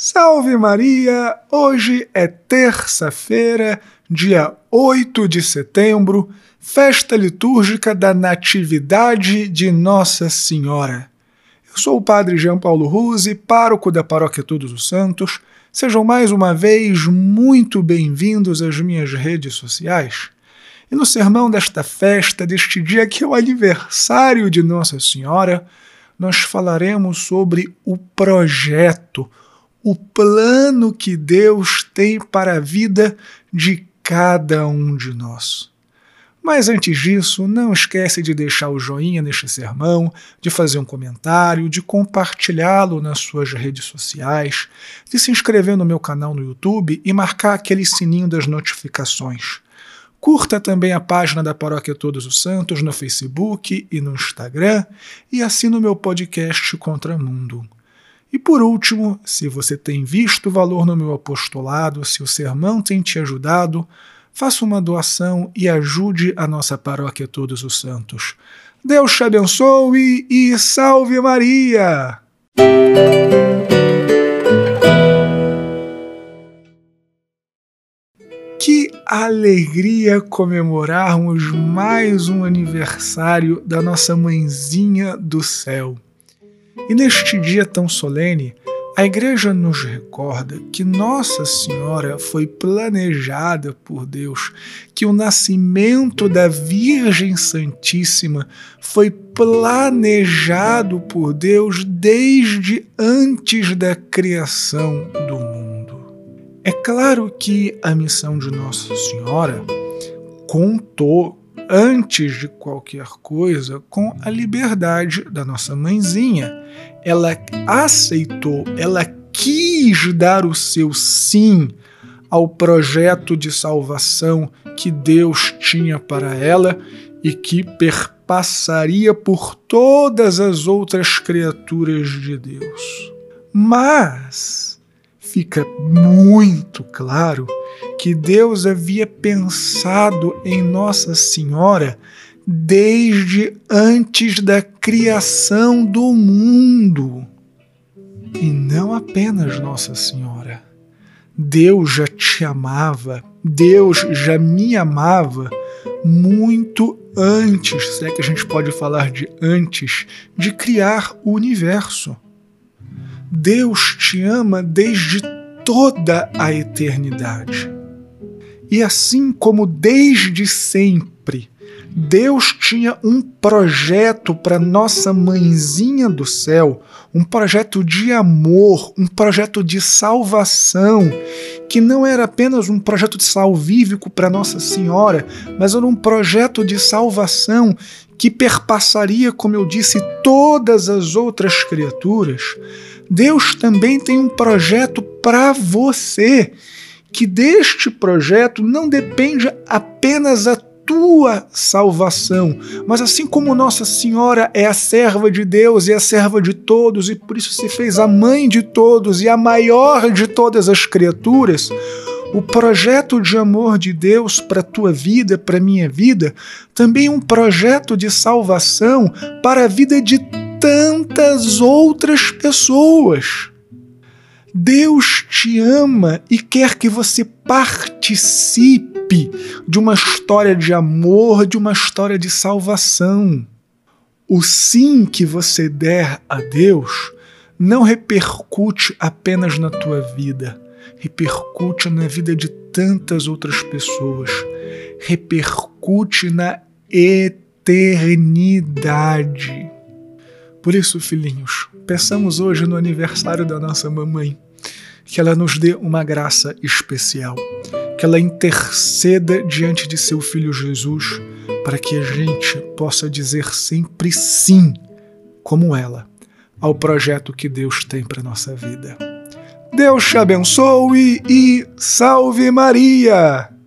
Salve Maria! Hoje é terça-feira, dia 8 de setembro, festa litúrgica da Natividade de Nossa Senhora. Eu sou o Padre Jean Paulo Ruse, pároco da Paróquia Todos os Santos. Sejam mais uma vez muito bem-vindos às minhas redes sociais. E no sermão desta festa, deste dia que é o aniversário de Nossa Senhora, nós falaremos sobre o projeto, o plano que Deus tem para a vida de cada um de nós. Mas antes disso, não esquece de deixar o joinha neste sermão, de fazer um comentário, de compartilhá-lo nas suas redes sociais, de se inscrever no meu canal no YouTube e marcar aquele sininho das notificações. Curta também a página da Paróquia Todos os Santos no Facebook e no Instagram e assina o meu podcast Contramundo. E por último, se você tem visto valor no meu apostolado, se o sermão tem te ajudado, faça uma doação e ajude a nossa Paróquia Todos os Santos. Deus te abençoe e salve Maria! Que alegria comemorarmos mais um aniversário da nossa mãezinha do céu. E neste dia tão solene, a Igreja nos recorda que Nossa Senhora foi planejada por Deus, que o nascimento da Virgem Santíssima foi planejado por Deus desde antes da criação do mundo. É claro que a missão de Nossa Senhora contou, antes de qualquer coisa, com a liberdade da nossa mãezinha. Ela aceitou, ela quis dar o seu sim ao projeto de salvação que Deus tinha para ela e que perpassaria por todas as outras criaturas de Deus. Mas fica muito claro que Deus havia pensado em Nossa Senhora desde antes da criação do mundo. E não apenas Nossa Senhora. Deus já te amava, Deus já me amava muito antes, se é que a gente pode falar de antes, de criar o universo. Deus te ama desde toda a eternidade. E assim como desde sempre Deus tinha um projeto para nossa mãezinha do céu, um projeto de amor, um projeto de salvação, que não era apenas um projeto de salvífico para Nossa Senhora, mas era um projeto de salvação que perpassaria, como eu disse, todas as outras criaturas. Deus também tem um projeto para você, que deste projeto não depende apenas a tua salvação, mas assim como Nossa Senhora é a serva de Deus e a serva de todos, e por isso se fez a mãe de todos e a maior de todas as criaturas, o projeto de amor de Deus para a tua vida, para a minha vida, também é um projeto de salvação para a vida de tantas outras pessoas. Deus te ama e quer que você participe de uma história de amor, de uma história de salvação. O sim que você der a Deus não repercute apenas na tua vida, repercute na vida de tantas outras pessoas, repercute na eternidade. Por isso, filhinhos, peçamos hoje no aniversário da nossa mamãe que ela nos dê uma graça especial, que ela interceda diante de seu filho Jesus para que a gente possa dizer sempre sim, como ela, ao projeto que Deus tem para nossa vida. Deus te abençoe e salve Maria!